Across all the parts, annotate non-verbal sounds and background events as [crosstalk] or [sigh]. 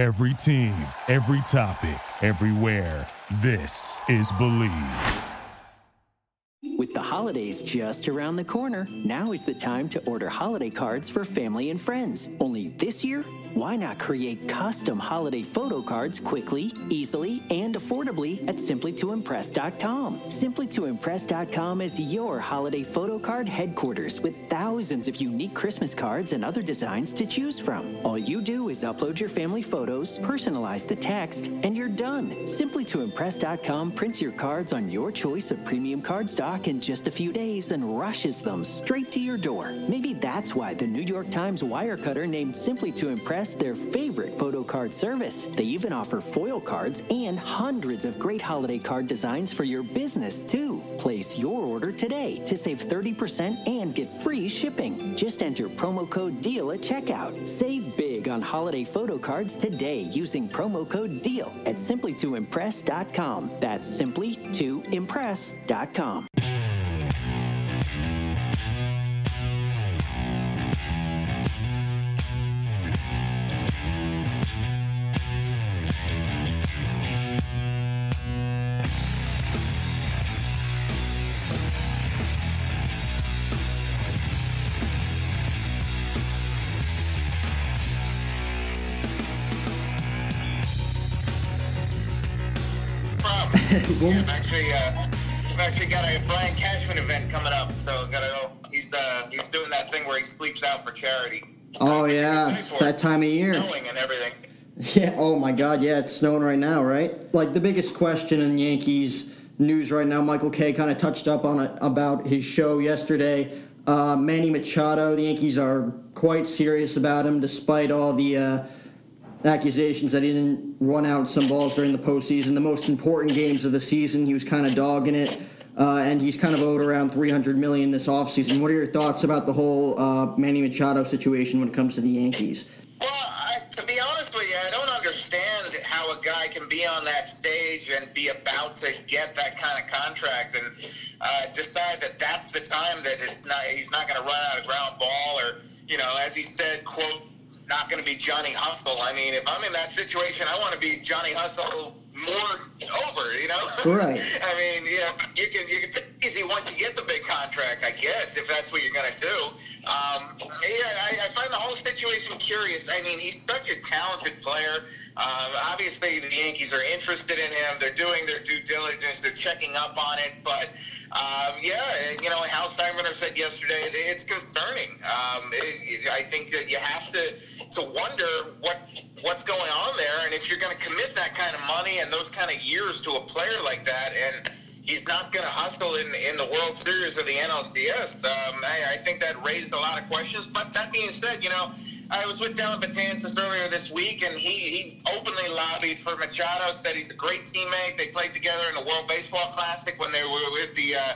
Every team, every topic, everywhere. This is Believe. With the holidays just around the corner, now is the time to order holiday cards for family and friends. Only this year, why not create custom holiday photo cards quickly, easily, and affordably at simplytoimpress.com? Simplytoimpress.com is your holiday photo card headquarters with thousands of unique Christmas cards and other designs to choose from. All you do is upload your family photos, personalize the text, and you're done. Simplytoimpress.com prints your cards on your choice of premium card stock in just a few days and rushes them straight to your door. Maybe that's why the New York Times Wirecutter named Simply to Impress their favorite photo card service. They even offer foil cards and hundreds of great holiday card designs for your business, too. Place your order today to save 30% and get free shipping. Just enter promo code DEAL at checkout. Save big on holiday photo cards today using promo code DEAL at simplytoimpress.com. That's simplytoimpress.com. [laughs] yeah, I've actually, uh, I've actually got a Brian Cashman event coming up, so gotta go. He's uh, he's doing that thing where he sleeps out for charity. Oh yeah, that time of year. Snowing and everything. [laughs] Yeah. Oh my God. Yeah, it's snowing right now, right? Like the biggest question in Yankees news right now. Michael Kay kind of touched up on it about his show yesterday. Uh, Manny Machado. The Yankees are quite serious about him, despite all the. Uh, accusations that he didn't run out some balls during the postseason. The most important games of the season, he was kind of dogging it. Uh, and he's kind of owed around 300 million this offseason. What are your thoughts about the whole uh, Manny Machado situation when it comes to the Yankees? Well, I, to be honest with you, I don't understand how a guy can be on that stage and be about to get that kind of contract and uh, decide that that's the time that it's not he's not going to run out of ground ball or you know, as he said, quote, not going to be Johnny Hustle. I mean, if I'm in that situation, I want to be Johnny Hustle more over, you know? Right. [laughs] I mean, yeah, you can you can take it easy once you get the big contract, I guess, if that's what you're going to do. Um, yeah, I, I find the whole situation curious. I mean, he's such a talented player. Um, obviously, the Yankees are interested in him. They're doing their due diligence. They're checking up on it. But um, yeah, you know, Hal Steinbrenner said yesterday, it's concerning. Um, it, I think that you have to to wonder what what's going on there, and if you're going to commit that kind of money and those kind of years to a player like that, and he's not going to hustle in in the World Series or the NLCS, um, I, I think that raised a lot of questions. But that being said, you know. I was with Dellin Betances earlier this week, and he, he openly lobbied for Machado. Said he's a great teammate. They played together in the World Baseball Classic when they were with the uh,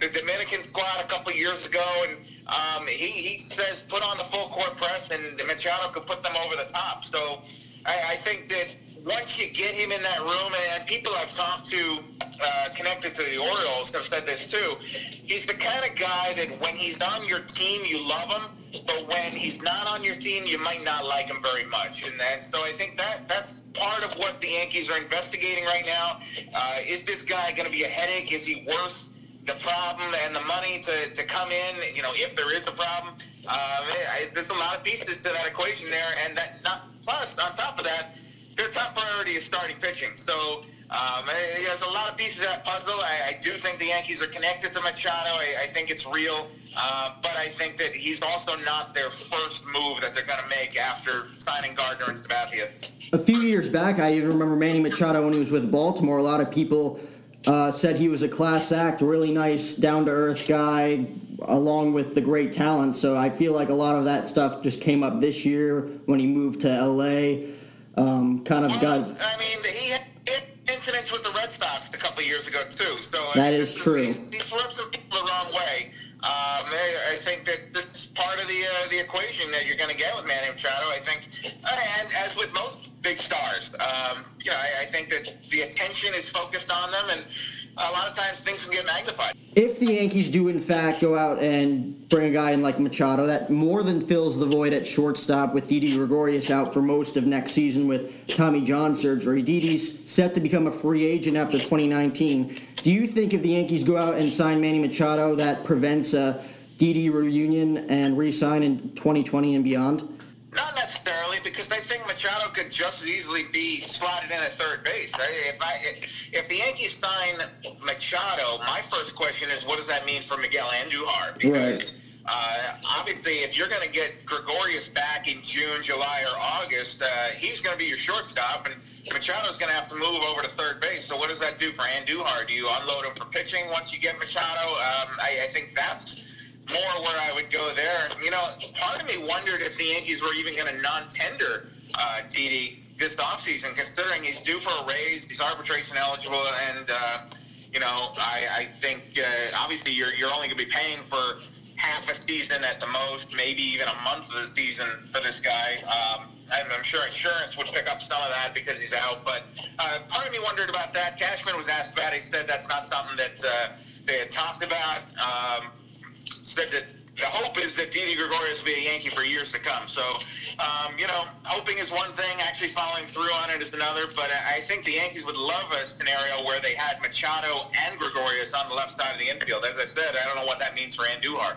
the Dominican squad a couple years ago, and um, he, he says put on the full court press, and Machado could put them over the top. So I, I think that once you get him in that room, and people I've talked to uh, connected to the Orioles have said this too, he's the kind of guy that when he's on your team, you love him, but when he's not on your team, you might not like him very much. And, and so I think that that's part of what the Yankees are investigating right now. Uh, is this guy going to be a headache? Is he worth the problem and the money to, to come in, you know, if there is a problem. Um, I, there's a lot of pieces to that equation there, and that not plus on top of that, their top priority is starting pitching. So um, there's a lot of pieces of that puzzle. I, I do think the Yankees are connected to Machado. I, I think it's real, uh, but I think that he's also not their first move that they're going to make after signing Gardner and Sabathia. A few years back, I even remember Manny Machado when he was with Baltimore. A lot of people uh, said he was a class act, really nice, down to earth guy, along with the great talent. So I feel like a lot of that stuff just came up this year when he moved to LA. Um, kind of well, got. I mean, he had incidents with the Red Sox a couple years ago too. So that I mean, is true. He's, he's rubbed some people the wrong way. Um, I, I think that this is part of the uh, the equation that you're going to get with Manny Machado. I think, and as with most big stars. Um, you know, I, I, think that the attention is focused on them, and a lot of times things can get magnified. If the Yankees do in fact go out and bring a guy in like Machado, that more than fills the void at shortstop with Didi Gregorius out for most of next season with Tommy John surgery. Didi's set to become a free agent after 2019. Do you think if the Yankees go out and sign Manny Machado, that prevents a Didi reunion and re-sign in 2020 and beyond? Because I think Machado could just as easily be slotted in at third base. If I if the Yankees sign Machado, my first question is, what does that mean for Miguel Andujar? Because right. Uh, obviously, if you're going to get Gregorius back in June, July, or August, uh, he's going to be your shortstop, and Machado's going to have to move over to third base. So, what does that do for Andujar? Do you unload him for pitching once you get Machado? Um, I, I think that's more where I would go there. You know, part of me wondered if the Yankees were even going to non-tender uh, Didi this offseason, considering he's due for a raise, he's arbitration eligible, and uh, you know, I, I think uh, obviously you're you're only going to be paying for half a season at the most, maybe even a month of the season for this guy. Um, and I'm sure insurance would pick up some of that because he's out. But uh, part of me wondered about that. Cashman was asked about it. He said that's not something that uh, they had talked about. Um, that the hope is that Didi Gregorius will be a Yankee for years to come. So, um, you know, hoping is one thing, actually following through on it is another. But I think the Yankees would love a scenario where they had Machado and Gregorius on the left side of the infield. As I said, I don't know what that means for Andujar.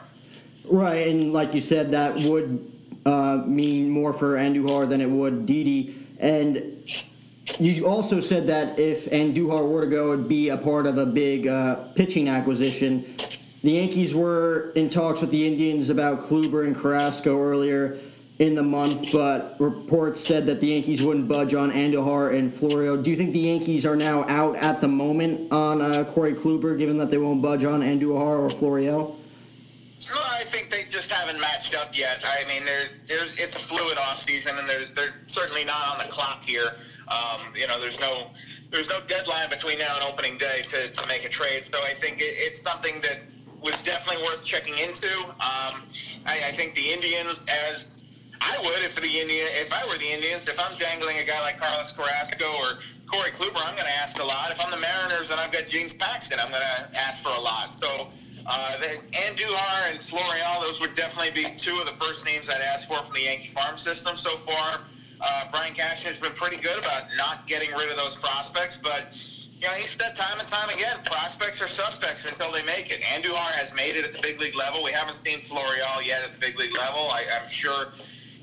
Right, and like you said, that would uh, mean more for Andujar than it would Didi. And you also said that if Andujar were to go, it'd be a part of a big uh, pitching acquisition. The Yankees were in talks with the Indians about Kluber and Carrasco earlier in the month, but reports said that the Yankees wouldn't budge on Andujar and Florial. Do you think the Yankees are now out at the moment on uh, Corey Kluber, given that they won't budge on Andujar or Florial? No, I think they just haven't matched up yet. I mean, there's it's a fluid off season, and they're they're certainly not on the clock here. Um, you know, there's no there's no deadline between now and opening day to, to make a trade. So I think it, it's something that was definitely worth checking into. Um, I, I think the Indians, as I would if the Indian, if I were the Indians, if I'm dangling a guy like Carlos Carrasco or Corey Kluber, I'm going to ask a lot. If I'm the Mariners and I've got James Paxton, I'm going to ask for a lot. So. Uh, Andujar and Florial, those would definitely be two of the first names I'd ask for from the Yankee farm system so far. Uh, Brian Cashman has been pretty good about not getting rid of those prospects, but you know, he said time and time again, prospects are suspects until they make it. Andujar has made it at the big league level. We haven't seen Florial yet at the big league level. I, I'm sure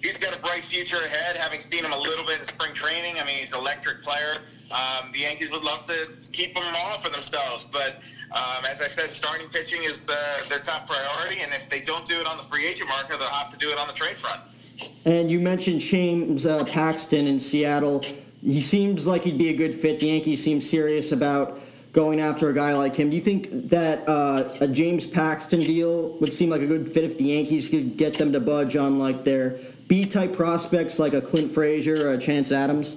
he's got a bright future ahead. Having seen him a little bit in spring training, I mean, he's an electric player. Um, the Yankees would love to keep him all for themselves, but um, as I said, starting pitching is uh, their top priority, and if they don't do it on the free agent market, they'll have to do it on the trade front. And you mentioned James uh, Paxton in Seattle he seems like he'd be a good fit. The Yankees seem serious about going after a guy like him. Do you think that uh, a James Paxton deal would seem like a good fit if the Yankees could get them to budge on like their B type prospects like a Clint Frazier or a Chance Adams?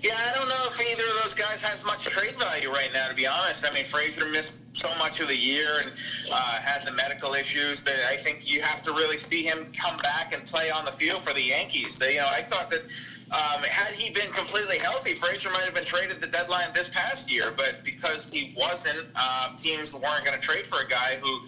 Yeah, I don't know if those guys has much trade value right now. To be honest, I mean Frazier missed so much of the year and uh, had the medical issues that I think you have to really see him come back and play on the field for the Yankees. So, you know, I thought that um, had he been completely healthy, Frazier might have been traded the deadline this past year, but because he wasn't, uh, teams weren't going to trade for a guy who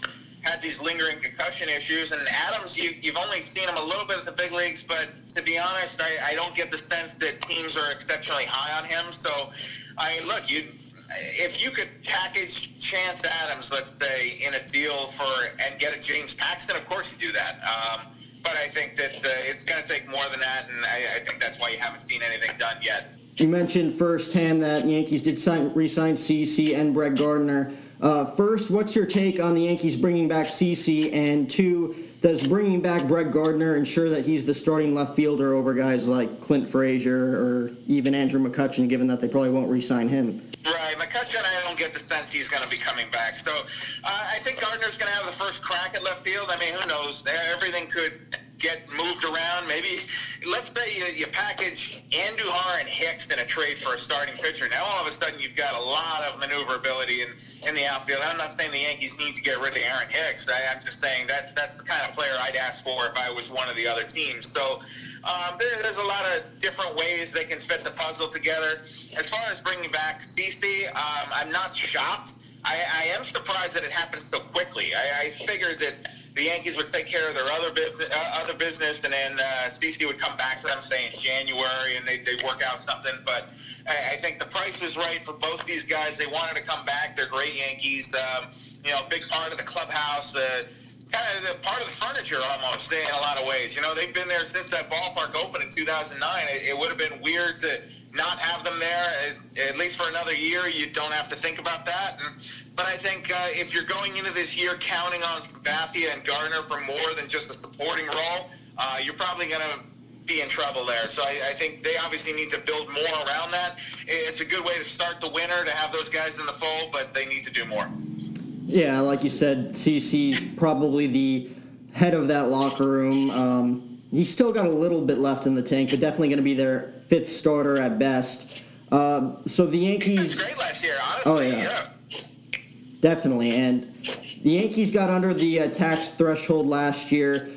had these lingering concussion issues. And Adams, you, have only seen him a little bit at the big leagues, but to be honest, I, I don't get the sense that teams are exceptionally high on him. So, I mean, look, you if you could package Chance Adams, let's say, in a deal for and get a James Paxton, of course you do that. Um, but I think that uh, it's going to take more than that, and I, I, think that's why you haven't seen anything done yet. You mentioned firsthand that Yankees did sign, re-sign CC and Brett Gardner. Uh, first, what's your take on the Yankees bringing back CC? And two, does bringing back Brett Gardner ensure that he's the starting left fielder over guys like Clint Frazier or even Andrew McCutchen, given that they probably won't re-sign him? Right, McCutchen, I don't get the sense he's going to be coming back. So uh, I think Gardner's going to have the first crack at left field. I mean, who knows? Everything could get moved around. Maybe, let's say you, you package Andujar and Hicks in a trade for a starting pitcher. Now all of a sudden you've got a lot of maneuverability in, in the outfield. I'm not saying the Yankees need to get rid of Aaron Hicks. I, I'm just saying that that's the kind of player I'd ask for if I was one of the other teams. So um, there, there's a lot of different ways they can fit the puzzle together. As far as bringing back CC, um, I'm not shocked. I, I am surprised that it happened so quickly. I, I figured that the Yankees would take care of their other business, uh, other business, and then uh, CC would come back to them, say in January, and they they work out something. But I, I think the price was right for both these guys. They wanted to come back. They're great Yankees. Um, you know, big part of the clubhouse. Uh, kind of the part of the furniture almost in a lot of ways. You know, they've been there since that ballpark opened in 2009. It, it would have been weird to not have them there at, at, least for another year. You don't have to think about that. But I think uh, if you're going into this year counting on Sabathia and Gardner for more than just a supporting role, uh, you're probably going to be in trouble there. So I, I, think they obviously need to build more around that. It's a good way to start the winter to have those guys in the fold, but they need to do more. Yeah, like you said, CC's probably the head of that locker room. Um, he's still got a little bit left in the tank, but definitely going to be their fifth starter at best. Uh, so the Yankees. great last year, honestly. Oh yeah. yeah. Definitely, and the Yankees got under the uh, tax threshold last year,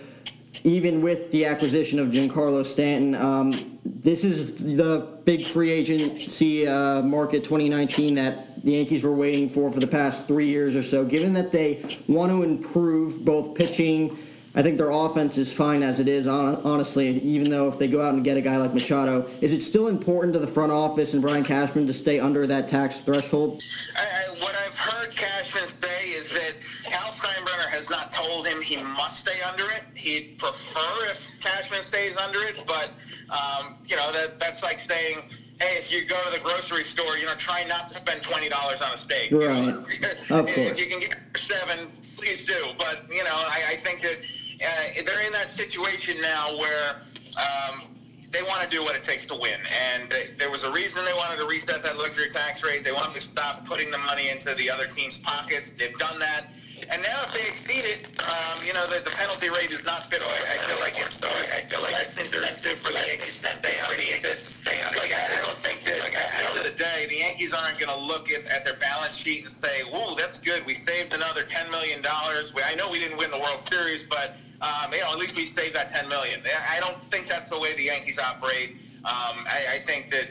even with the acquisition of Giancarlo Stanton. Um, this is the big free agency uh, market 2019 that the Yankees were waiting for for the past three years or so. Given that they want to improve both pitching, I think their offense is fine as it is. Honestly, even though if they go out and get a guy like Machado, is it still important to the front office and Brian Cashman to stay under that tax threshold? I, I, what I've heard Cashman say is that Hal Steinbrenner has not told him he must stay under it. He'd prefer if Cashman stays under it, but um, you know that that's like saying hey, if you go to the grocery store, you know, try not to spend twenty dollars on a steak. Right. You [laughs] know? of course. If you can get seven, please do. But you know, I, I think that uh, they're in that situation now where. Um, they want to do what it takes to win. And they, there was a reason they wanted to reset that luxury tax rate. They wanted to stop putting the money into the other team's pockets. They've done that. And now if they exceed it, um, you know, the, the penalty rate is not fit. I, I feel like it's so I feel like less incentive for the Yankees to stay on. the Yankees to stay on. Like I, don't think that. Like at the end of the day, the Yankees aren't going to look at, at their balance sheet and say, "Whoa, that's good. We saved another ten million dollars." I know we didn't win the World Series, but um, you know, at least we saved that ten million. I don't think that's the way the Yankees operate. Um, I, I think that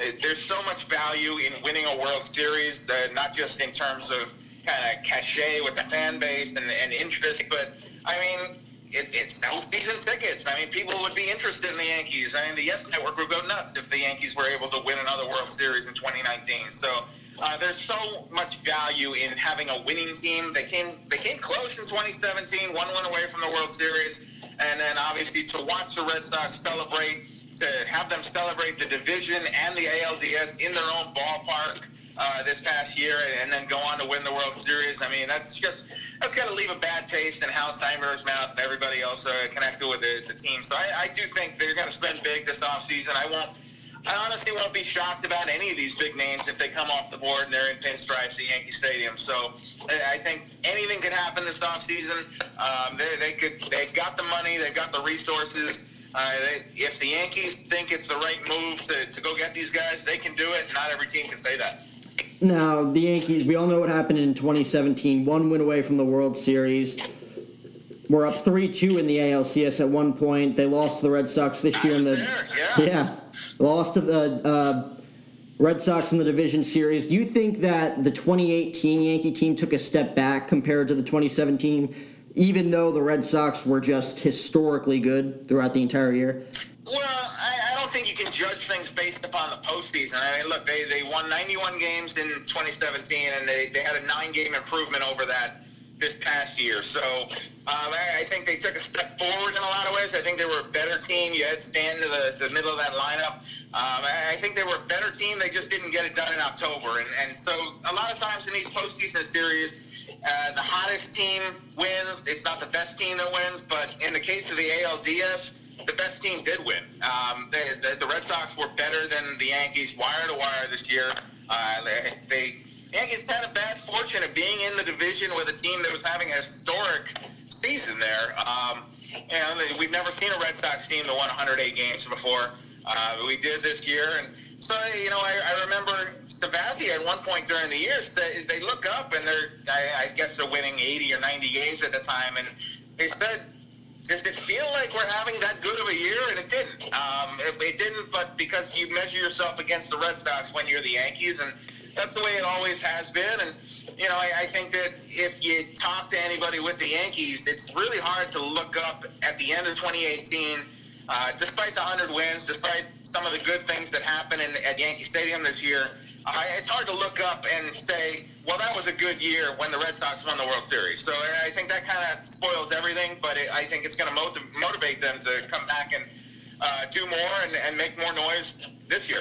uh, there's so much value in winning a World Series, uh, not just in terms of kind of cachet with the fan base and, and interest. But I mean, it, it sells season tickets. I mean, people would be interested in the Yankees. I mean, the Yes Network would go nuts if the Yankees were able to win another World Series in 2019. So uh, there's so much value in having a winning team. They came they came close in 2017, one win away from the World Series, and then obviously to watch the Red Sox celebrate, to have them celebrate the division and the ALDS in their own ballpark uh, this past year and then go on to win the World Series. I mean, that's just that's got to leave a bad taste in Hal Steinbrenner's mouth and everybody else uh, connected with the, the team. So I, I do think they're going to spend big this offseason. I won't. I honestly won't be shocked about any of these big names if they come off the board and they're in pinstripes at Yankee Stadium. So I think anything could happen this offseason. Um, they, they could. They've got the money. They've got the resources. Uh, they, if the Yankees think it's the right move to, to go get these guys, they can do it. Not every team can say that. Now, the Yankees, we all know what happened in 2017. One win away from the World Series. We're up 3 2 in the ALCS at one point. They lost to the Red Sox this year in the. Yeah. yeah. Lost to the uh, Red Sox in the division series. Do you think that the 2018 Yankee team took a step back compared to the 2017, even though the Red Sox were just historically good throughout the entire year? Well, think you can judge things based upon the postseason. I mean, look, they, they won 91 games in 2017, and they, they had a nine game improvement over that this past year. So um, I, I, think they took a step forward in a lot of ways. I think they were a better team. You had Stan to the, to the middle of that lineup. Um, I, I, think they were a better team. They just didn't get it done in October. And, and so a lot of times in these postseason series, uh, the hottest team wins. It's not the best team that wins, but in the case of the ALDS, the best team did win. Um, they, the, the Red Sox were better than the Yankees wire to wire this year. Uh, they, they Yankees had a bad fortune of being in the division with a team that was having a historic season there. Um, and we've never seen a Red Sox team that won 108 games before. Uh, we did this year, and so you know, I, I remember Sabathia at one point during the year said they look up and they're, I, I guess they're winning 80 or 90 games at the time, and they said does it feel like we're having that good of a year? And it didn't. Um, it, it, didn't, but because you measure yourself against the Red Sox when you're the Yankees, and that's the way it always has been. And you know, I, I think that if you talk to anybody with the Yankees, it's really hard to look up at the end of 2018. Uh, despite the 100 wins, despite some of the good things that happened in, at Yankee Stadium this year, uh, it's hard to look up and say, well, that was a good year when the Red Sox won the World Series. So I think that kind of spoils everything, but it, I think it's going to motiv- motivate them to come back and uh, do more and, and make more noise this year.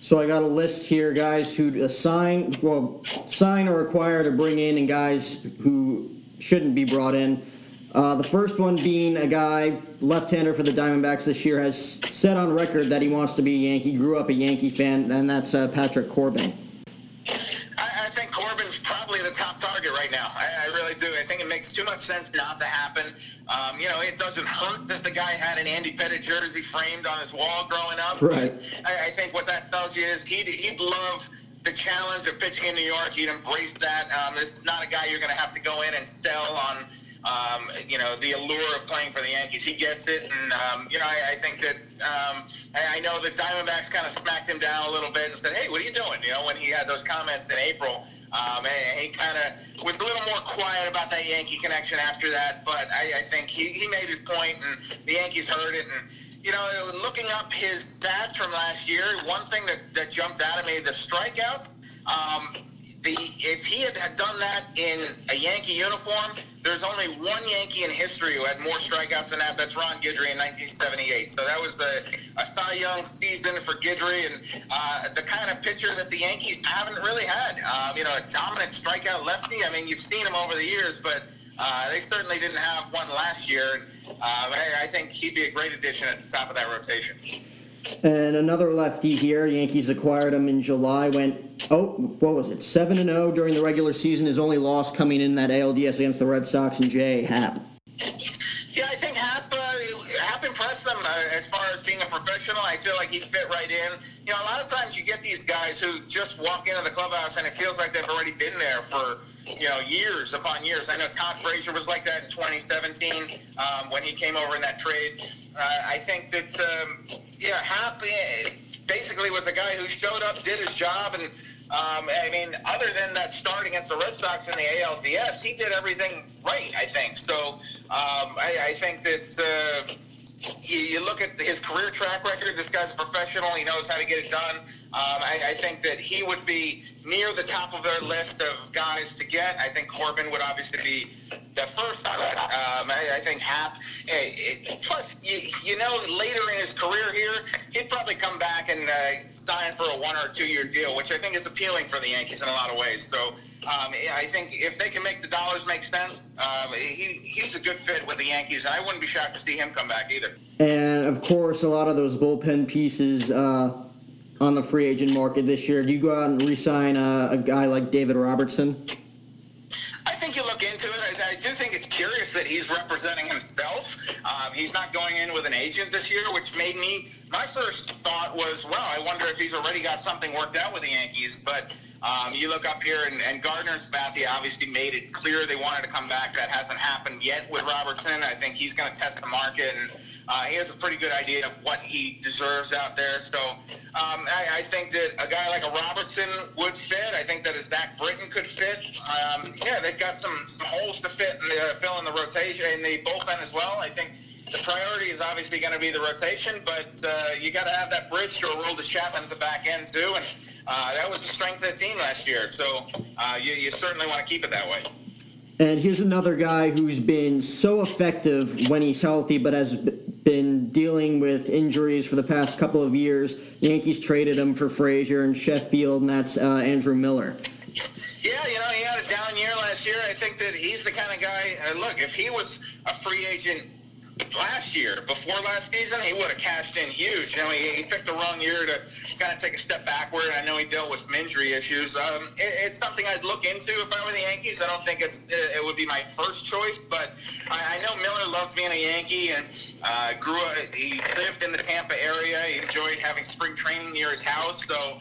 So I got a list here, guys who sign, well, sign or acquire to bring in, and guys who shouldn't be brought in. Uh, the first one being a guy, left-hander for the Diamondbacks this year, has said on record that he wants to be a Yankee. Grew up a Yankee fan, and that's uh, Patrick Corbin. I, I, think Corbin's probably the top target right now. I, I, really do. I think it makes too much sense not to happen. Um, you know, it doesn't hurt that the guy had an Andy Pettitte jersey framed on his wall growing up. Right. I, I think what that tells you is he'd, he'd love the challenge of pitching in New York. He'd embrace that. Um, this is not a guy you're going to have to go in and sell on um, you know, the allure of playing for the Yankees. He gets it, and um, you know, I, I think that um, I, I know the Diamondbacks kind of smacked him down a little bit and said, "Hey, what are you doing?" You know, when he had those comments in April, um, and he kind of was a little more quiet about that Yankee connection after that. But I, I think he, he made his point, and the Yankees heard it, and you know, looking up his stats from last year, one thing that, that jumped out at me, the strikeouts. Um, the if he had done that in a Yankee uniform, there's only one Yankee in history who had more strikeouts than that. That's Ron Guidry in 1978. So that was a, a Cy Young season for Guidry, and uh, the kind of pitcher that the Yankees haven't really had. Um, you know, a dominant strikeout lefty. I mean, you've seen him over the years, but uh, they certainly didn't have one last year. Uh, I, I think he'd be a great addition at the top of that rotation. And another lefty here, Yankees acquired him in July. Went oh, what was it? Seven and zero oh during the regular season. His only loss coming in that ALDS against the Red Sox and J. Happ. Yeah, I think Happ uh, Happ impressed them uh, as far as being a professional. I feel like he fit right in. You know, a lot of times you get these guys who just walk into the clubhouse and it feels like they've already been there for you know, years upon years. I know Todd Frazier was like that in 2017 um, when he came over in that trade. Uh, I think that, um, yeah, Happ eh, basically was a guy who showed up, did his job, and um, I mean, other than that start against the Red Sox in the ALDS, he did everything right, I think. So um, I, I, think that. Uh, you, you, look at his career track record. This guy's a professional. He knows how to get it done. Um, I, I, think that he would be near the top of their list of guys to get. I think Corbin would obviously be the first on that. Um, I, I, think Happ. It, plus, you, you, know, later in his career here, he'd probably come back and uh, sign for a one or two year deal, which I think is appealing for the Yankees in a lot of ways. So um, I think if they can make the dollars make sense, uh, he, he's a good fit with the Yankees, and I wouldn't be shocked to see him come back either. And of course, a lot of those bullpen pieces uh, on the free agent market this year. Do you go out and re-sign a, a guy like David Robertson? I think you look into it. I, I, do think it's curious that he's representing himself. Um, he's not going in with an agent this year, which made me. My first thought was, well, I wonder if he's already got something worked out with the Yankees, but um, you look up here, and, and Gardner and Sabathia obviously made it clear they wanted to come back. That hasn't happened yet with Robertson. I think he's going to test the market, and uh, he has a pretty good idea of what he deserves out there. So um, I, I, think that a guy like a Robertson would fit. I think that a Zach Britton could fit. Um, yeah, they've got some, some holes to fit in the, fill in the rotation in the bullpen as well. I think the priority is obviously going to be the rotation, but uh, you got to have that bridge to Aroldis Chapman at the back end too, and uh, that was the strength of the team last year. So uh, you, you certainly want to keep it that way. And here's another guy who's been so effective when he's healthy, but has been dealing with injuries for the past couple of years. Yankees traded him for Frazier and Sheffield, and that's uh, Andrew Miller. Yeah, you know, he had a down year last year. I think that he's the kind of guy. Uh, look, if he was a free agent last year, before last season, he would have cashed in huge. You know, he, he picked the wrong year to kind of take a step backward. I know he dealt with some injury issues. Um, it, it's something I'd look into if I were the Yankees. I don't think it's it would be my first choice, but I, I know Miller loved being a Yankee and uh, grew. Up, he lived in the Tampa area. He enjoyed having spring training near his house, so.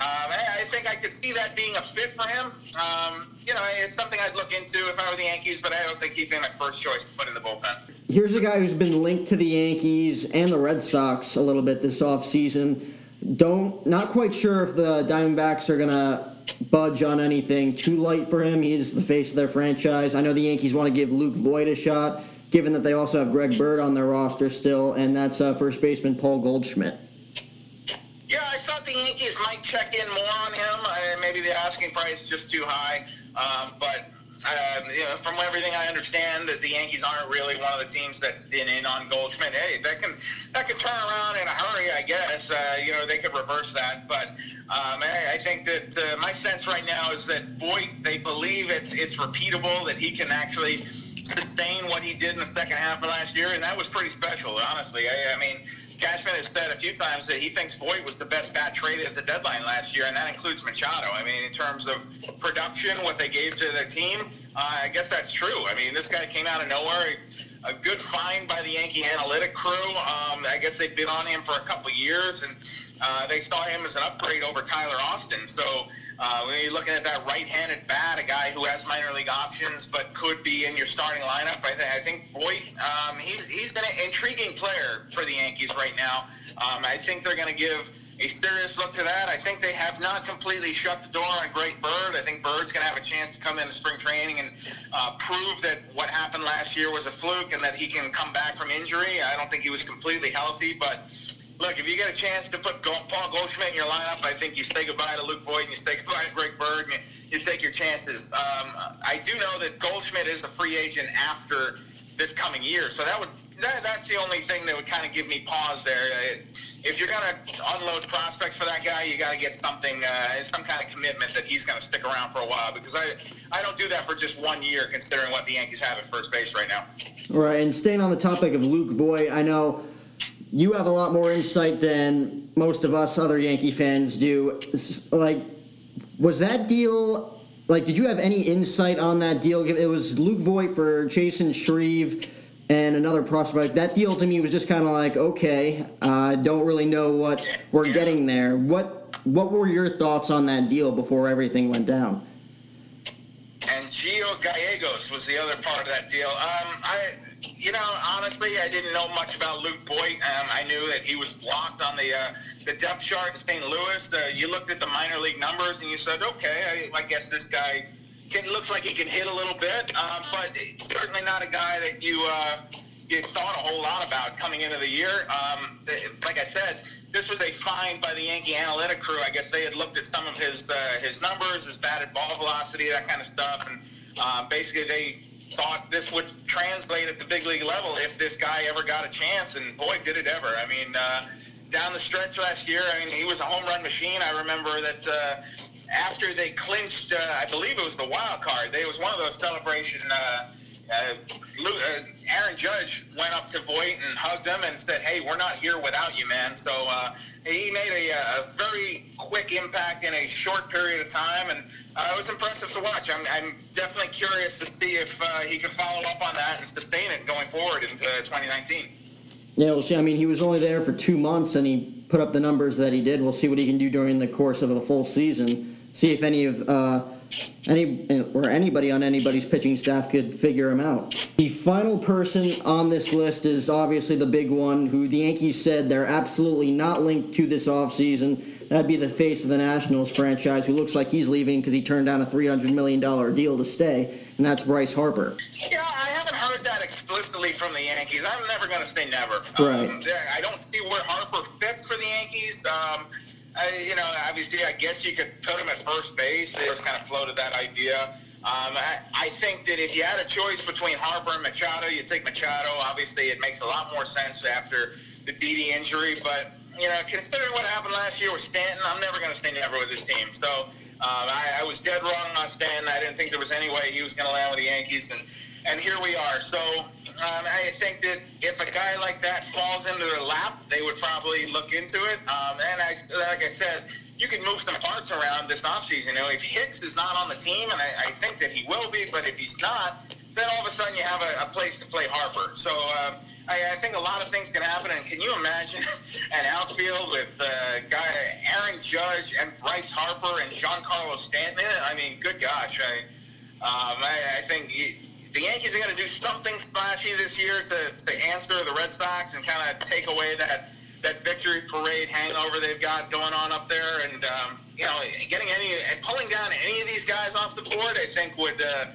Um, I, I think I could see that being a fit for him. Um, you know, it's something I'd look into if I were the Yankees, but I don't think he'd be my first choice to put in the bullpen. Here's a guy who's been linked to the Yankees and the Red Sox a little bit this offseason. Don't not quite sure if the Diamondbacks are gonna budge on anything too light for him. He's the face of their franchise. I know the Yankees want to give Luke Voit a shot, given that they also have Greg Bird on their roster still, and that's uh, first baseman Paul Goldschmidt. Yeah, I thought the Yankees might check in more on him. Uh, maybe the asking price is just too high. Um, but uh, you know, from everything I understand, that the Yankees aren't really one of the teams that's been in on Goldschmidt. Hey, that can that can turn around in a hurry, I guess. Uh, you know, they could reverse that. But um, I, I think that uh, my sense right now is that boy, they believe it's it's repeatable that he can actually sustain what he did in the second half of last year, and that was pretty special, honestly. I, I mean Cashman has said a few times that he thinks Voit was the best bat traded at the deadline last year, and that includes Machado. I mean, in terms of production, what they gave to their team, uh, I guess that's true. I mean, this guy came out of nowhere. A good find by the Yankee analytic crew. Um, I guess they've been on him for a couple years, and uh, they saw him as an upgrade over Tyler Austin. So uh, when you're looking at that right-handed bat, a guy who has minor league options but could be in your starting lineup, I, th- I think Voit, um, he's, he's an intriguing player for the Yankees right now. Um, I think they're going to give a serious look to that. I think they have not completely shut the door on Greg Bird. I think Bird's going to have a chance to come into spring training and uh, prove that what happened last year was a fluke and that he can come back from injury. I don't think he was completely healthy, but look, if you get a chance to put Paul Goldschmidt in your lineup, I think you say goodbye to Luke Voit and you say goodbye to Greg Bird and you, you take your chances. Um, I do know that Goldschmidt is a free agent after this coming year, so that would that, that's the only thing that would kind of give me pause there. Uh, if you're going to unload prospects for that guy, you got to get something, uh, some kind of commitment that he's going to stick around for a while because I, I don't do that for just one year, considering what the Yankees have at first base right now. Right, and staying on the topic of Luke Voit, I know you have a lot more insight than most of us other Yankee fans do. Like, was that deal? Like, did you have any insight on that deal? It was Luke Voit for Chasen Shreve and another prospect. That deal to me was just kind of like, okay, I uh, don't really know what we're getting there. What what were your thoughts on that deal before everything went down? And Gio Gallegos was the other part of that deal. Um, I you know, honestly, I didn't know much about Luke Voit. Um, I knew that he was blocked on the uh, the depth chart in St. Louis. Uh, you looked at the minor league numbers and you said, okay, I, I guess this guy can, looks like he can hit a little bit, um, but certainly not a guy that you uh, you thought a whole lot about coming into the year. Um, like I said, this was a find by the Yankee analytic crew. I guess they had looked at some of his uh, his numbers, his batted ball velocity, that kind of stuff, and uh, basically they thought this would translate at the big league level if this guy ever got a chance, and boy, did it ever. I mean, uh, down the stretch last year, I mean, he was a home run machine. I remember that uh, after they clinched, uh, I believe it was the wild card. They was one of those celebration. Uh, uh, uh, Aaron Judge went up to Voit and hugged him and said, "Hey, we're not here without you, man." So uh, he made a, a, very quick impact in a short period of time, and uh, it was impressive to watch. I'm, I'm definitely curious to see if uh, he can follow up on that and sustain it going forward into 2019. Yeah, we'll see. I mean, he was only there for two months, and he put up the numbers that he did. We'll see what he can do during the course of the full season. See if any of uh, any or anybody on anybody's pitching staff could figure him out. The final person on this list is obviously the big one, who the Yankees said they're absolutely not linked to this offseason. That'd be the face of the Nationals franchise, who looks like he's leaving because he turned down a $300 million deal to stay, and that's Bryce Harper. Yeah, I haven't heard that explicitly from the Yankees. I'm never going to say never. Right. Um, I don't see where Harper fits for the Yankees. Um, I, you know, obviously, I guess you could put him at first base. It just kind of floated that idea. Um, I, I think that if you had a choice between Harper and Machado, you'd take Machado. Obviously, it makes a lot more sense after the Didi injury. But you know, considering what happened last year with Stanton, I'm never going to say never with this team. So um, I, I was dead wrong on Stanton. I didn't think there was any way he was going to land with the Yankees, and and here we are. So Um, I think that if a guy like that falls into their lap, they would probably look into it. Um, and I, like I said, you can move some parts around this offseason. You know, if Hicks is not on the team, and I, I think that he will be, but if he's not, then all of a sudden you have a, a place to play Harper. So uh, I, I think a lot of things can happen. And can you imagine [laughs] an outfield with uh, guy Aaron Judge and Bryce Harper and Giancarlo Stanton? I mean, good gosh, I, um, I, I think. He, the Yankees are going to do something splashy this year to, to answer the Red Sox and kind of take away that that victory parade hangover they've got going on up there, and um, you know, getting any and pulling down any of these guys off the board, I think would uh,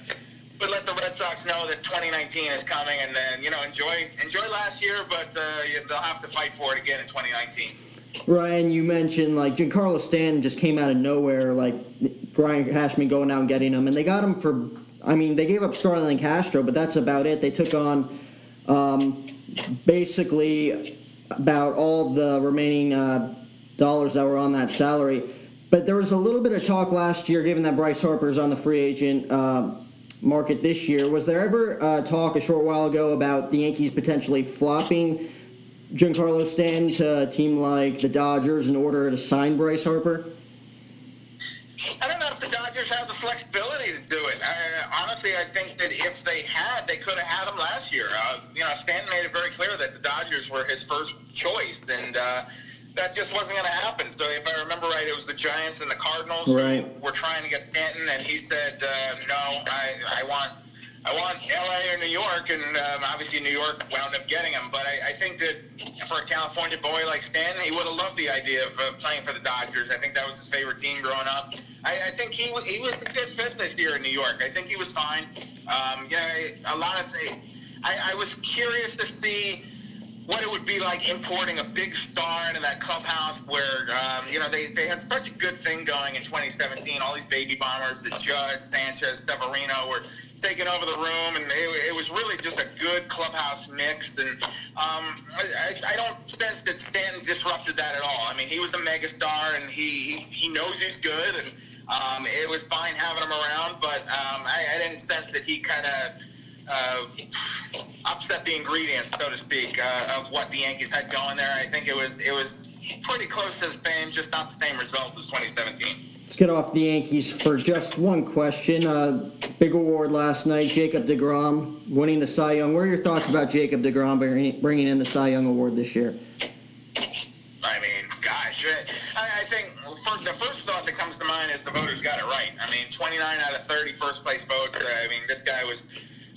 would let the Red Sox know that 2019 is coming, and then you know, enjoy enjoy last year, but uh, they'll have to fight for it again in 2019. Ryan, you mentioned like Giancarlo Stanton just came out of nowhere, like Brian Cashman going out and getting him, and they got him for I mean, they gave up Starlin Castro, but that's about it. They took on um, basically about all the remaining uh, dollars that were on that salary. But there was a little bit of talk last year, given that Bryce Harper's on the free agent uh, market this year. Was there ever uh, talk a short while ago about the Yankees potentially flopping Giancarlo Stanton to a team like the Dodgers in order to sign Bryce Harper? I don't know if the Dodgers have the flexibility to do it. I, honestly, I think that if they had, they could have had him last year. Uh, you know, Stanton made it very clear that the Dodgers were his first choice, and uh, that just wasn't going to happen. So if I remember right, it was the Giants and the Cardinals right. who were trying to get Stanton, and he said, uh, "No, I, I want." I want LA or New York, and um, obviously New York wound up getting him. But I, I think that for a California boy like Stanton, he would have loved the idea of uh, playing for the Dodgers. I think that was his favorite team growing up. I, I think he he was a good fit this year in New York. I think he was fine. Um, you know, a lot of I, I was curious to see what it would be like importing a big star into that clubhouse where, um, you know, they, they had such a good thing going in 2017. All these baby bombers, the Judge, Sanchez, Severino were taking over the room, and it, it was really just a good clubhouse mix. And um, I, I don't sense that Stanton disrupted that at all. I mean, he was a megastar, and he, he knows he's good, and um, it was fine having him around, but um, I, I didn't sense that he kind of uh, upset the ingredients, so to speak, uh, of what the Yankees had going there. I think it was it was pretty close to the same, just not the same result as 2017. Let's get off the Yankees for just one question. Uh, big award last night, Jacob DeGrom winning the Cy Young. What are your thoughts about Jacob DeGrom bringing in the Cy Young award this year? I mean, gosh, I, I think for, the first thought that comes to mind is the voters got it right. I mean, 29 out of 30 first place votes. I mean, this guy was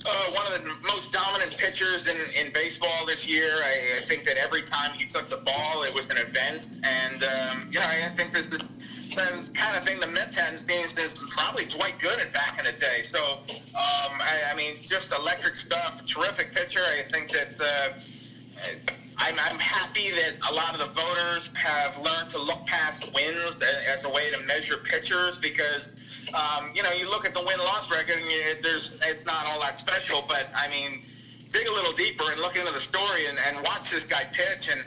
uh, one of the most dominant pitchers in, in baseball this year. I, I, think that every time he took the ball, it was an event. And, um, you know, I think this is the kind of thing the Mets hadn't seen since probably Dwight Gooden back in the day. So, um, I, I, mean, just electric stuff, terrific pitcher. I think that. Uh, I'm, I'm happy that a lot of the voters have learned to look past wins as a way to measure pitchers because um, you know, you look at the win-loss record, and you, there's it's not all that special. But I mean, dig a little deeper and look into the story and, and watch this guy pitch and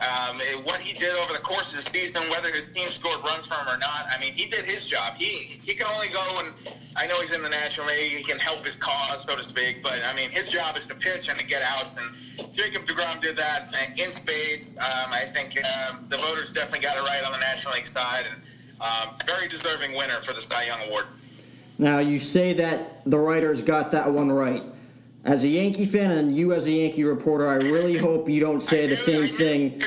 um, what he did over the course of the season, whether his team scored runs for him or not. I mean, he did his job. He he can only go and I know he's in the National League. He can help his cause, so to speak. But I mean, his job is to pitch and to get outs. And Jacob Degrom did that in spades. Um, I think um, the voters definitely got it right on the National League side. And um, very deserving winner for the Cy Young Award. Now, you say that the writers got that one right. As a Yankee fan and you as a Yankee reporter, I really hope you don't say the same thing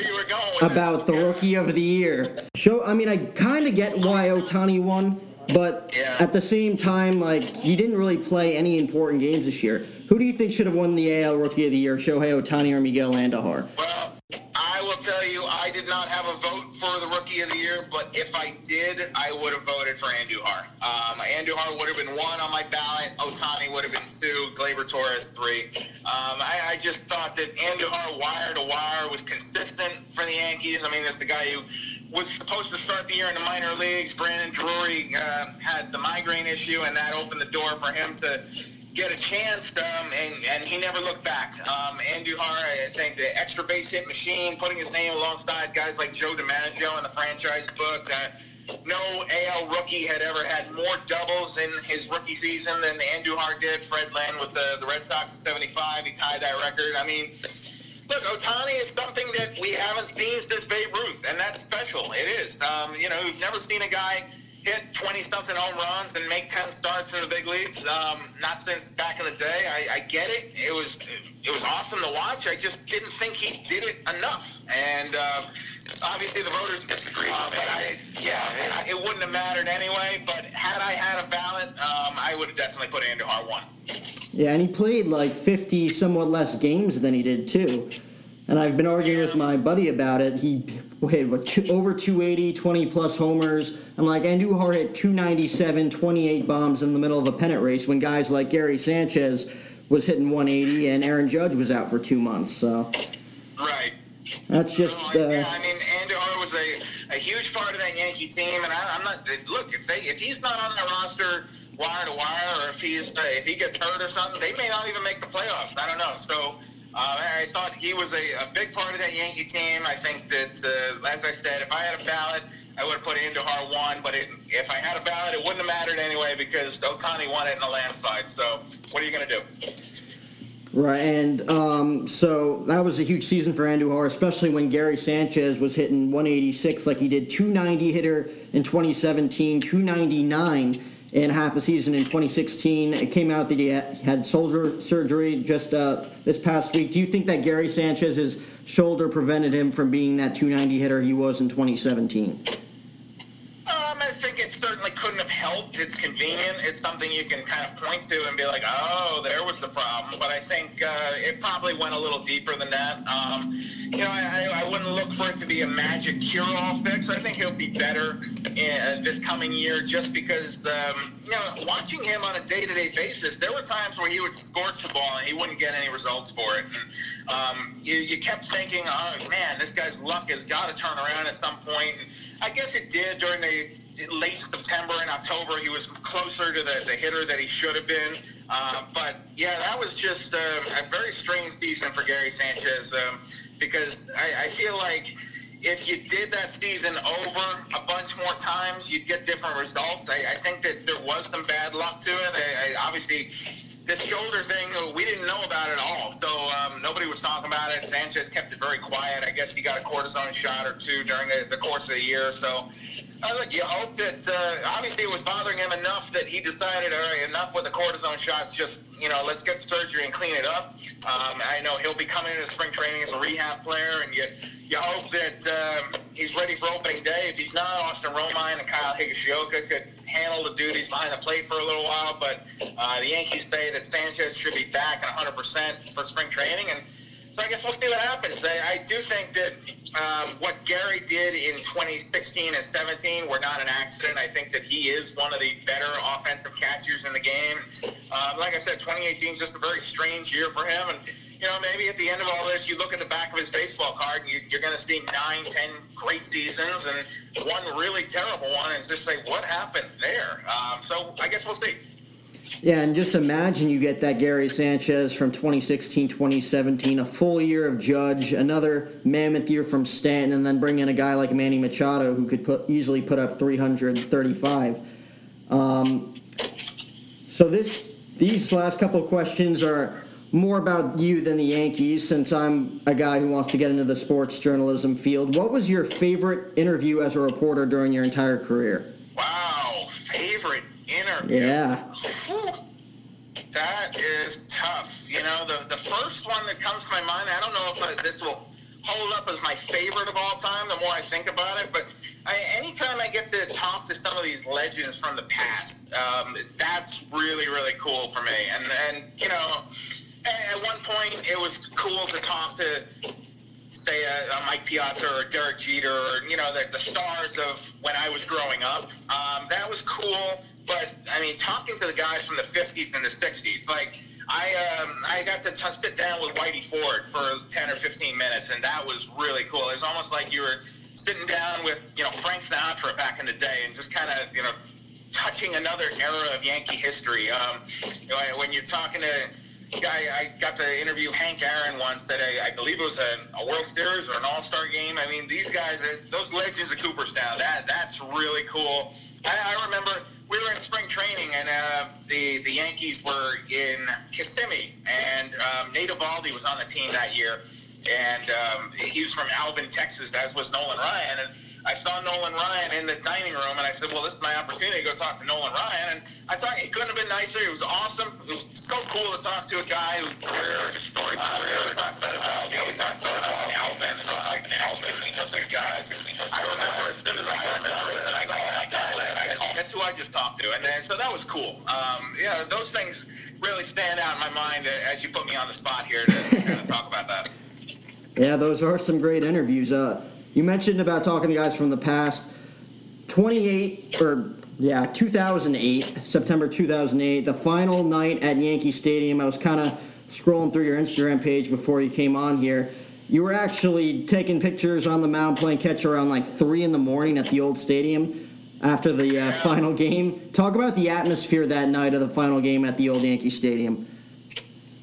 about the Rookie of the Year. Show, I mean, I kind of get why Ohtani won, but yeah. at the same time, like he didn't really play any important games this year. Who do you think should have won the AL Rookie of the Year, Shohei Ohtani or Miguel Andujar? Well, I will tell you, did not have a vote for the Rookie of the Year, but if I did, I would have voted for Andujar. Um, Andujar would have been one on my ballot. Ohtani would have been two. Gleyber Torres three. Um, I, I, just thought that Andujar, wire to wire, was consistent for the Yankees. I mean, is a guy who was supposed to start the year in the minor leagues. Brandon Drury uh, had the migraine issue, and that opened the door for him to get a chance, um, and, and he never looked back. Um, Andujar, I think the extra base hit machine, putting his name alongside guys like Joe DiMaggio in the franchise book. Uh, no AL rookie had ever had more doubles in his rookie season than Andujar did. Fred Lynn with the, the Red Sox at 75, he tied that record. I mean, look, Ohtani is something that we haven't seen since Babe Ruth, and that's special. It is. Um, you know, we've never seen a guy – hit 20 something home runs and make 10 starts in the big leagues. Um, not since back in the day. I, I get it. It was it was awesome to watch. I just didn't think he did it enough. And uh, obviously the voters disagree uh, but I, yeah, it, wouldn't have mattered anyway. But had I had a ballot, um, I would have definitely put Andujar one. Yeah, and he played like 50 somewhat less games than he did too. And I've been arguing with my buddy about it. He hit what, two, over 280, 20 plus homers. I'm like, Andujar hit 297, 28 bombs in the middle of a pennant race when guys like Gary Sanchez was hitting 180 and Aaron Judge was out for two months. So, right. That's just. Uh, yeah, I mean, Andujar was a, a huge part of that Yankee team, and I, am not. Look, if they if he's not on the roster wire to wire, or if he's uh, if he gets hurt or something, they may not even make the playoffs. I don't know. So I thought he was a, a, big part of that Yankee team. I think that, uh, as I said, if I had a ballot, I would have put Andujar one. But it, if I had a ballot, it wouldn't have mattered anyway because Ohtani won it in a landslide. So what are you going to do? Right, and um, so that was a huge season for Andujar, especially when Gary Sanchez was hitting 186 like he did 290 hitter in 2017, 299 in half a season in 2016. It came out that he had shoulder surgery just uh, this past week. Do you think that Gary Sanchez's shoulder prevented him from being that 290 hitter he was in 2017? I think it certainly couldn't have helped. It's convenient. It's something you can kind of point to and be like, oh, there was the problem. But I think uh, it probably went a little deeper than that. Um, you know, I, I, wouldn't look for it to be a magic cure-all fix. I think he'll be better in, this coming year just because, um, you know, watching him on a day-to-day basis, there were times where he would scorch the ball and he wouldn't get any results for it. And, um, you, you kept thinking, oh, man, this guy's luck has got to turn around at some point. And I guess it did during the late September and October, he was closer to the, the hitter that he should have been. Uh, but yeah, that was just uh, a very strange season for Gary Sanchez um, because I, I feel like if you did that season over a bunch more times, you'd get different results. I, I think that there was some bad luck to it. I, I, obviously, this shoulder thing, we didn't know about it at all. So um, nobody was talking about it. Sanchez kept it very quiet. I guess he got a cortisone shot or two during the, the course of the year. So I think you hope that uh, obviously it was bothering him enough that he decided, all right, enough with the cortisone shots. Just you know, let's get surgery and clean it up. Um, I know he'll be coming into spring training as a rehab player, and you you hope that um, he's ready for opening day. If he's not, Austin Romine and Kyle Higashioka could handle the duties behind the plate for a little while. But uh, the Yankees say that Sanchez should be back 100% for spring training, and so I guess we'll see what happens. I, I do think that um, what Gary did in 2016 and 17 were not an accident. I think that he is one of the better offensive catchers in the game. Uh, like I said, 2018 is just a very strange year for him. And, you know, maybe at the end of all this, you look at the back of his baseball card and you, you're going to see nine, ten great seasons and one really terrible one and just say, what happened there? Um, so I guess we'll see. Yeah, and just imagine you get that Gary Sanchez from 2016, 2017, a full year of Judge, another mammoth year from Stanton, and then bring in a guy like Manny Machado who could put easily put up 335. Um, so this these last couple of questions are more about you than the Yankees, since I'm a guy who wants to get into the sports journalism field. What was your favorite interview as a reporter during your entire career? Wow, favorite interview. Yeah. That is tough. You know, the, the first one that comes to my mind, I don't know if I, this will hold up as my favorite of all time the more I think about it, but I, anytime I get to talk to some of these legends from the past, um, that's really, really cool for me. And, and you know, at one point it was cool to talk to say a, a, Mike Piazza or Derek Jeter or you know the, the stars of when I was growing up. Um, that was cool. But I mean, talking to the guys from the 50s and the 60s, like I um, I got to t- sit down with Whitey Ford for 10 or 15 minutes, and that was really cool. It was almost like you were sitting down with you know Frank Sinatra back in the day, and just kind of you know touching another era of Yankee history. Um, you know, when you're talking to guy, I got to interview Hank Aaron once at a, I believe it was a, a World Series or an All Star game. I mean, these guys, those legends of Cooperstown, that that's really cool. I, I remember we were in spring training and uh, the the Yankees were in Kissimmee and um, Nate Eovaldi was on the team that year and um, he was from Alvin, Texas, as was Nolan Ryan. And I saw Nolan Ryan in the dining room, and I said, "Well, this is my opportunity to go talk to Nolan Ryan." And I thought he couldn't have been nicer. He was awesome. It was so cool to talk to a guy who heard a story. Uh, we talked about you know, we talked about Alvin and like Alvin and those guys. I remember as soon as I got there, I got That's who I just talked to, and then so that was cool. Um, yeah, those things really stand out in my mind as you put me on the spot here to kind of talk about that. Yeah, those are some great interviews. Uh, you mentioned about talking to guys from the past. 28 or yeah, 2008, September 2008, the final night at Yankee Stadium. I was kind of scrolling through your Instagram page before you came on here. You were actually taking pictures on the mound playing catch around like 3 in the morning at the old stadium after the uh, final game. Talk about the atmosphere that night of the final game at the old Yankee Stadium.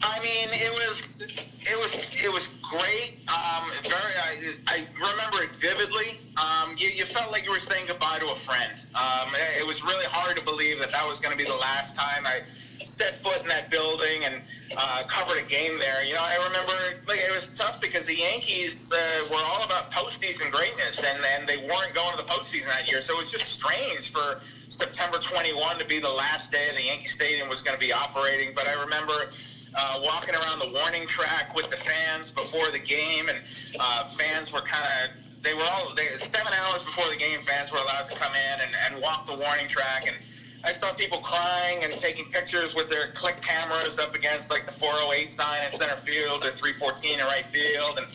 I mean, it was it was it was great. Um, very, I, I remember it vividly. Um, you, you felt like you were saying goodbye to a friend. Um, it, was really hard to believe that that was going to be the last time I set foot in that building and uh, covered a game there. You know, I remember like, it was tough because the Yankees uh, were all about postseason greatness, and, and they weren't going to the postseason that year. So it was just strange for September 21 to be the last day the Yankee Stadium was going to be operating. But I remember uh, walking around the warning track with the fans before the game, and uh, fans were kind of they were all they, seven hours before the game. Fans were allowed to come in and, and walk the warning track, and I saw people crying and taking pictures with their click cameras up against like the 408 sign in center field or 314 in right field, and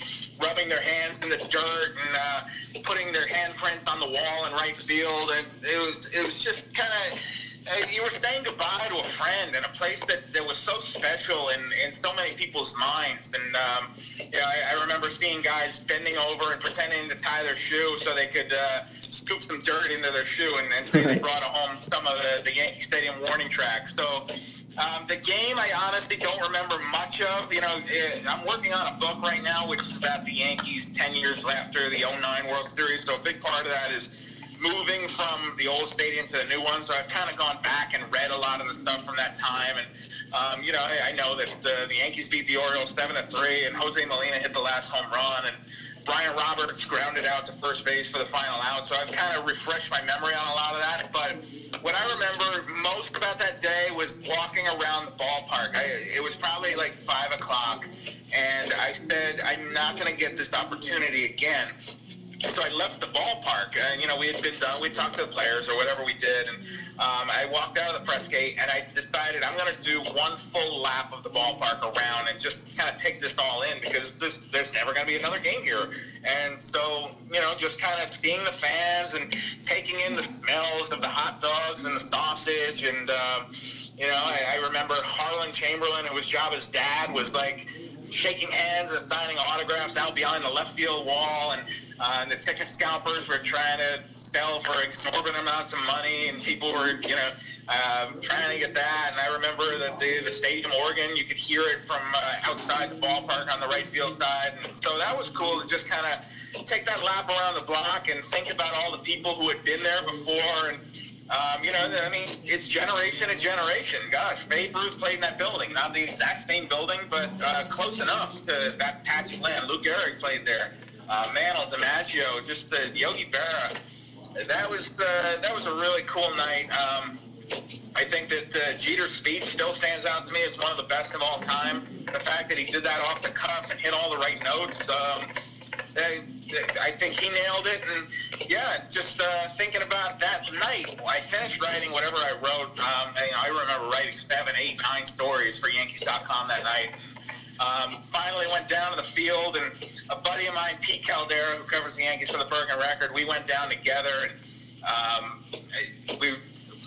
rubbing their hands in the dirt and uh, putting their handprints on the wall in right field, and it was it was just kind of you were saying goodbye to a friend in a place that, that was so special in, in so many people's minds. And um, you know, I, I remember seeing guys bending over and pretending to tie their shoe so they could uh, scoop some dirt into their shoe and, and say they brought home some of the, the Yankee Stadium warning tracks. So um, the game, I honestly don't remember much of. You know, it, I'm working on a book right now, which is about the Yankees 10 years after the 09 World Series. So a big part of that is moving from the old stadium to the new one. So I've kind of gone back and read a lot of the stuff from that time. And, um, you know, I, I know that uh, the Yankees beat the Orioles 7 to 3, and Jose Molina hit the last home run. And Brian Roberts grounded out to first base for the final out. So I've kind of refreshed my memory on a lot of that. But what I remember most about that day was walking around the ballpark. I, it was probably like 5 o'clock. And I said, I'm not going to get this opportunity again so I left the ballpark, and you know we had been done. We talked to the players or whatever we did, and um, I walked out of the press gate, and I decided I'm going to do one full lap of the ballpark around and just kind of take this all in because there's, there's never going to be another game here. And so you know, just kind of seeing the fans and taking in the smells of the hot dogs and the sausage, and um, you know, I, I remember Harlan Chamberlain, who was Joba's dad, was like shaking hands and signing autographs out behind the left field wall, and uh, and the ticket scalpers were trying to sell for exorbitant amounts of money, and people were, you know, um, trying to get that. And I remember that the, the stadium organ, you could hear it from uh, outside the ballpark on the right field side. And so that was cool to just kind of take that lap around the block and think about all the people who had been there before. And, um, you know, I mean, it's generation to generation. Gosh, Babe Ruth played in that building. Not the exact same building, but uh, close enough to that patch of land. Lou Gehrig played there uh, Mantle, DiMaggio, just the Yogi Berra. That was uh, that was a really cool night. Um, I think that uh, Jeter's speech still stands out to me as one of the best of all time. The fact that he did that off the cuff and hit all the right notes. Um, I, think he nailed it. And yeah, just uh, thinking about that night, I finished writing whatever I wrote. Um, and, you know, I remember writing seven, eight, nine stories for Yankees.com that night. Um, finally went down to the field, and a buddy of mine, Pete Caldera, who covers the Yankees for the Bergen Record, we went down together. And um, we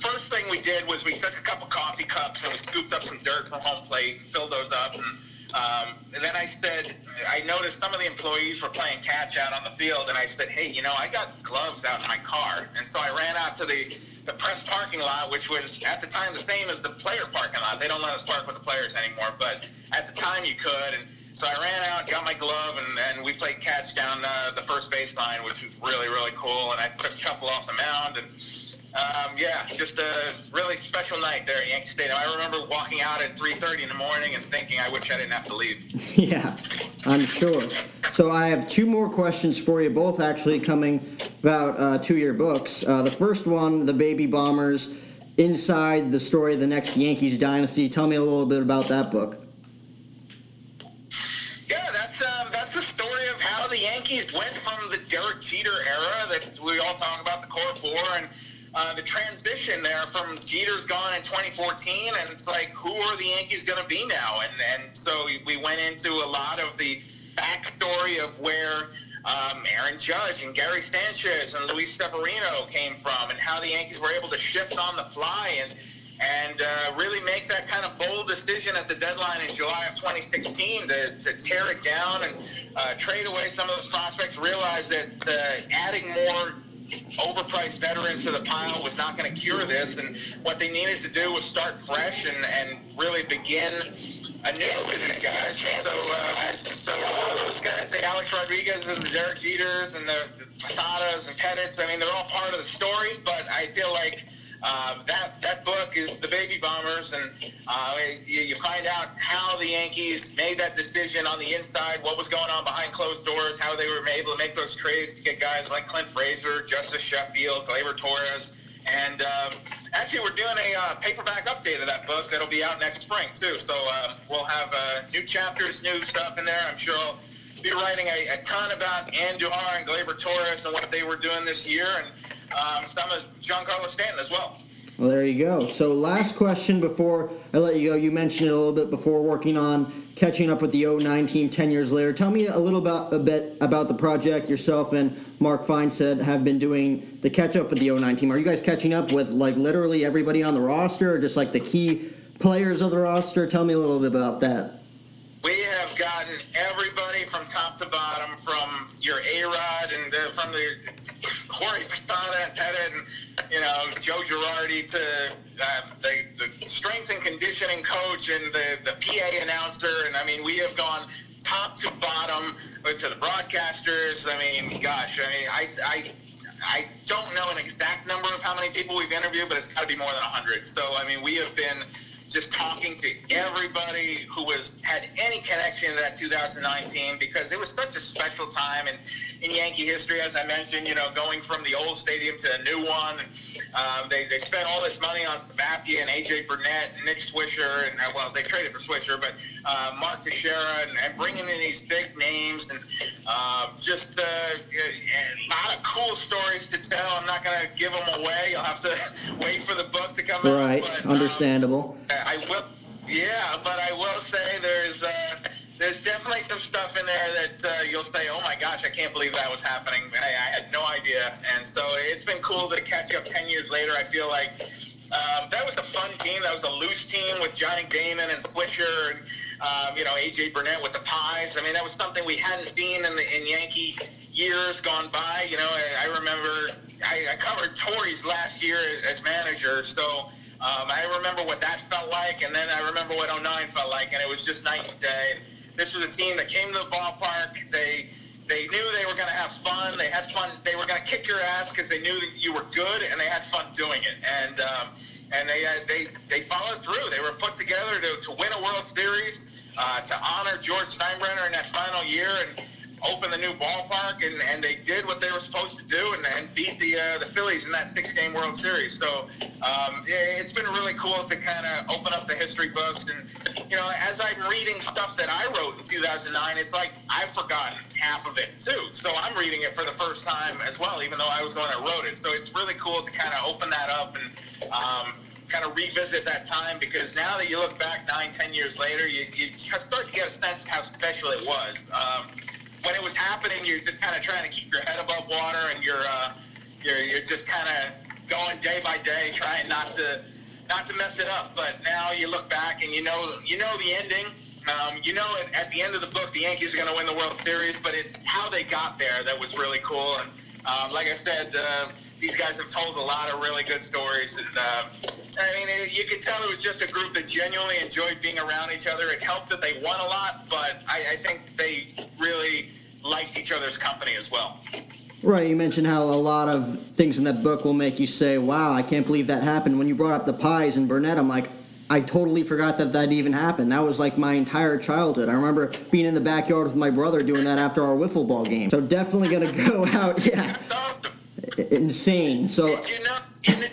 first thing we did was we took a couple coffee cups and we scooped up some dirt from home plate and filled those up. And Um, and then I said, I noticed some of the employees were playing catch out on the field, and I said, hey, you know, I got gloves out in my car. And so I ran out to the, the press parking lot, which was at the time the same as the player parking lot. They don't let us park with the players anymore, but at the time you could. And so I ran out, got my glove, and, and we played catch down uh, the first baseline, which was really, really cool. And I took a couple off the mound, and um, yeah, just a really special night there at Yankee Stadium. I remember walking out at 3:30 in the morning and thinking, I wish I didn't have to leave. [laughs] yeah, I'm sure. So I have two more questions for you, both actually coming about uh, two year books. Uh, the first one, the Baby Bombers, inside the story of the next Yankees dynasty. Tell me a little bit about that book. Yeah, that's um, that's the story of how the Yankees went from the Derek Jeter era that we all talk about the core four and uh, the transition there from Jeter's gone in 2014, and it's like, who are the Yankees going to be now? And and so we went into a lot of the backstory of where um, Aaron Judge and Gary Sanchez and Luis Severino came from, and how the Yankees were able to shift on the fly and and uh, really make that kind of bold decision at the deadline in July of 2016 to, to tear it down and uh, trade away some of those prospects. Realize that uh, adding more overpriced veterans to the pile was not going to cure this, and what they needed to do was start fresh and, and really begin anew with these guys. So, uh, so those guys, the Alex Rodriguez and the Derek Jeters and the, the Posadas and Pettittes, I mean, they're all part of the story, but I feel like uh, that that book is the Baby Bombers, and uh, you, you, find out how the Yankees made that decision on the inside, what was going on behind closed doors, how they were able to make those trades to get guys like Clint Frazier, Justus Sheffield, Gleyber Torres, and um, actually we're doing a uh, paperback update of that book that'll be out next spring too. So um, we'll have uh, new chapters, new stuff in there. I'm sure I'll be writing a, a ton about Andujar and Gleyber Torres and what they were doing this year, and um, some of Giancarlo Stanton as well. Well, there you go. So, last question before I let you go. You mentioned it a little bit before working on catching up with the 09 team 10 years later. Tell me a little about a bit about the project yourself and Mark Feinsand have been doing the catch up with the 09 team. Are you guys catching up with like literally everybody on the roster or just like the key players of the roster? Tell me a little bit about that. We have gotten everybody from top to bottom, from your A Rod and uh, from the Jorge Posada and you know Joe Girardi to uh, the, the strength and conditioning coach and the the PA announcer, and I mean we have gone top to bottom to the broadcasters. I mean, gosh, I mean, I I. I don't know an exact number of how many people we've interviewed, but it's got to be more than 100. So, I mean, we have been just talking to everybody who was had any connection to that 2019 because it was such a special time in, in Yankee history, as I mentioned. You know, going from the old stadium to a new one. Um, they, they spent all this money on Sabathia and AJ Burnett, and Nick Swisher, and uh, well, they traded for Swisher, but uh, Mark Teixeira, and, and, bringing in these big names, and uh, just uh, a lot of cool stories to tell. I'm not going to give them away. You'll have to [laughs] wait for the book to come right. out. Right, um, understandable. Um, I will, yeah, but I will say there's uh, there's definitely some stuff in there that uh, you'll say, oh my gosh, I can't believe that was happening. I, I, had no idea, and so it's been cool to catch up ten years later. I feel like um, that was a fun team. That was a loose team with Johnny Damon and Swisher and um, you know AJ Burnett with the Pies. I mean, that was something we hadn't seen in the in Yankee years gone by. You know, I, I remember I, I covered Torre's last year as manager, so. Um, I remember what that felt like, and then I remember what 09 felt like, and it was just night and day. This was a team that came to the ballpark. They they knew they were going to have fun. They had fun. They were going to kick your ass because they knew that you were good, and they had fun doing it. And um, and they uh, they they followed through. They were put together to, to win a World Series, uh, to honor George Steinbrenner in that final year, and open the new ballpark, and, and they did what they were supposed to do and, and beat the uh, the Phillies in that six game World Series. So um, it's been really cool to kind of open up the history books. And you know, as I'm reading stuff that I wrote in 2009, it's like I've forgotten half of it too. So I'm reading it for the first time as well, even though I was the one that wrote it. So it's really cool to kind of open that up and. Um, kind of revisit that time because now that you look back nine, ten years later, you, you start to get a sense of how special it was. Um, when it was happening, you're just kind of trying to keep your head above water, and you're uh, you're you're just kind of going day by day, trying not to not to mess it up. But now you look back and you know you know the ending, Um, you know, at, at, the end of the book, the Yankees are going to win the World Series, but it's how they got there that was really cool. And um, like I said, uh, these guys have told a lot of really good stories. And uh, I mean, it, you could tell it was just a group that genuinely enjoyed being around each other. It helped that they won a lot, but I, I think they really liked each other's company as well. Right, you mentioned how a lot of things in that book will make you say, "Wow, I can't believe that happened." When you brought up the pies and Burnett, I'm like, I totally forgot that that even happened. That was like my entire childhood. I remember being in the backyard with my brother doing that after our wiffle ball game. So definitely gonna [laughs] go out, yeah, insane. So did you know?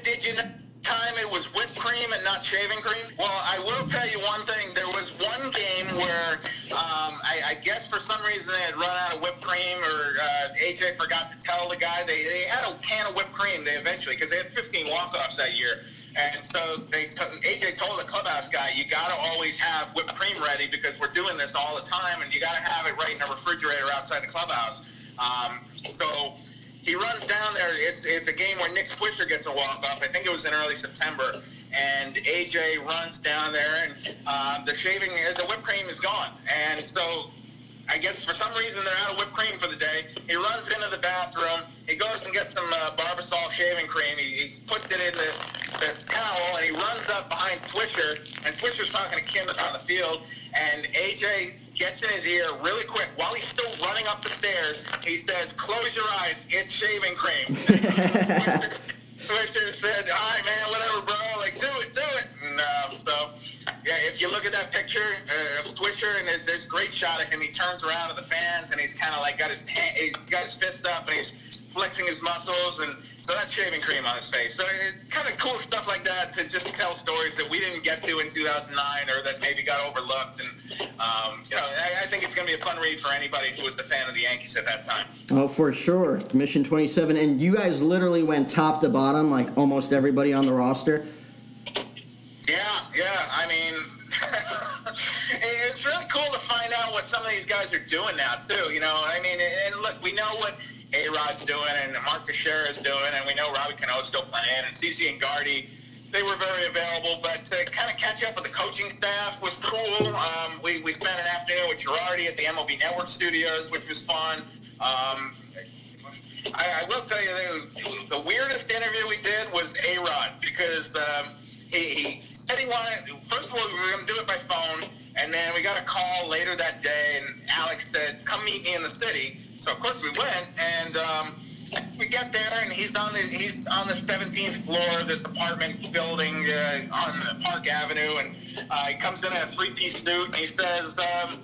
Did you know? Time it was whipped cream and not shaving cream. Well, I will tell you one thing. There was one game where um, I, I, guess for some reason they had run out of whipped cream, or uh, AJ forgot to tell the guy they, they had a can of whipped cream. They eventually because they had 15 walk-offs that year. And so they t- AJ told the clubhouse guy, you got to always have whipped cream ready because we're doing this all the time, and you got to have it right in the refrigerator outside the clubhouse. Um, so he runs down there. It's it's a game where Nick Swisher gets a walk off. I think it was in early September, and AJ runs down there, and uh, the shaving, the whipped cream is gone, and so I guess for some reason they're out of whipped cream for the day. He runs into the bathroom. He goes and gets some uh, Barbasol shaving cream. He, he puts it in the, the towel and he runs up behind Swisher. And Swisher's talking to Kim on the field. And AJ gets in his ear really quick while he's still running up the stairs. He says, "Close your eyes. It's shaving cream." [laughs] Swisher said, "All right, man, whatever, bro. Like, do it, do it." And uh, so yeah, if you look at that picture uh, of Swisher, and there's, there's a great shot of him. He turns around to the fans, and he's kind of like got his hand, he's got his fists up, and he's flexing his muscles, and so that's shaving cream on his face. So it, kind of cool stuff like that to just tell stories that we didn't get to in 2009, or that maybe got overlooked. And um, you know, I, I think it's going to be a fun read for anybody who was a fan of the Yankees at that time. Oh, for sure, Mission 27, and you guys literally went top to bottom, like almost everybody on the roster. Yeah, yeah. I mean, [laughs] it's really cool to find out what some of these guys are doing now too. You know, I mean, and look, we know what A Rod's doing and Mark Teixeira is doing, and we know Robbie Cano's still playing, and CC and Gardy. They were very available, but to kind of catch up with the coaching staff was cool. Um, we, we spent an afternoon with Girardi at the MLB Network studios, which was fun. Um, I, I, will tell you, the, the weirdest interview we did was A Rod because um, he, he said he wanted. First of all, we were going to do it by phone, and then we got a call later that day, and Alex said, "Come meet me in the city." So of course we went, and um, we get there, and he's on the he's on the 17th floor of this apartment building uh, on Park Avenue, and uh, he comes in in a three-piece suit, and he says, um,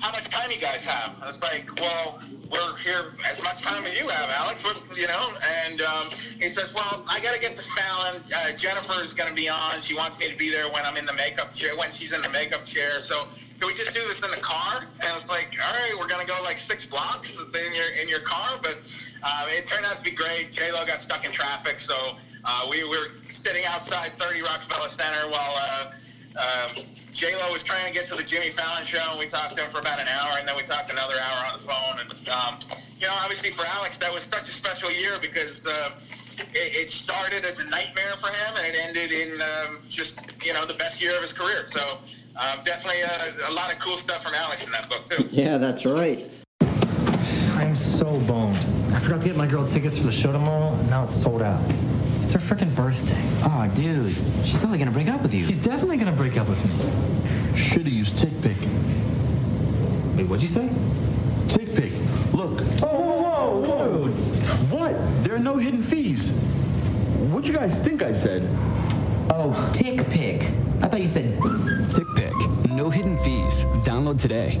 "How much time you guys have?" And it's like, well we're here as much time as you have, Alex. you know, and um, he says, well, I got to get to Fallon. Uh, Jennifer is going to be on. She wants me to be there when I'm in the makeup chair, when she's in the makeup chair. So can we just do this in the car? And it's like, all right, we're to go like six blocks in your in your car. But uh, it turned out to be great. J Lo got stuck in traffic, so uh, we were sitting outside 30 Rockefeller Center while. Uh, um, J Lo was trying to get to the Jimmy Fallon show, and we talked to him for about an hour, and then we talked another hour on the phone. And um, you know, obviously for Alex, that was such a special year because uh, it, it, started as a nightmare for him, and it ended in um, just you know the best year of his career. So um, definitely a, uh, a, lot of cool stuff from Alex in that book too. Yeah, that's right. I'm so boned. I forgot to get my girl tickets for the show tomorrow, and now it's sold out. It's her freaking birthday. Oh, dude. She's totally gonna break up with you. She's definitely gonna break up with me. Should've used TickPick. Wait, what'd you say? TickPick. Look. Oh, whoa, whoa, dude. What? There are no hidden fees. What'd you guys think I said? Oh, TickPick. I thought you said TickPick. No hidden fees. Download today.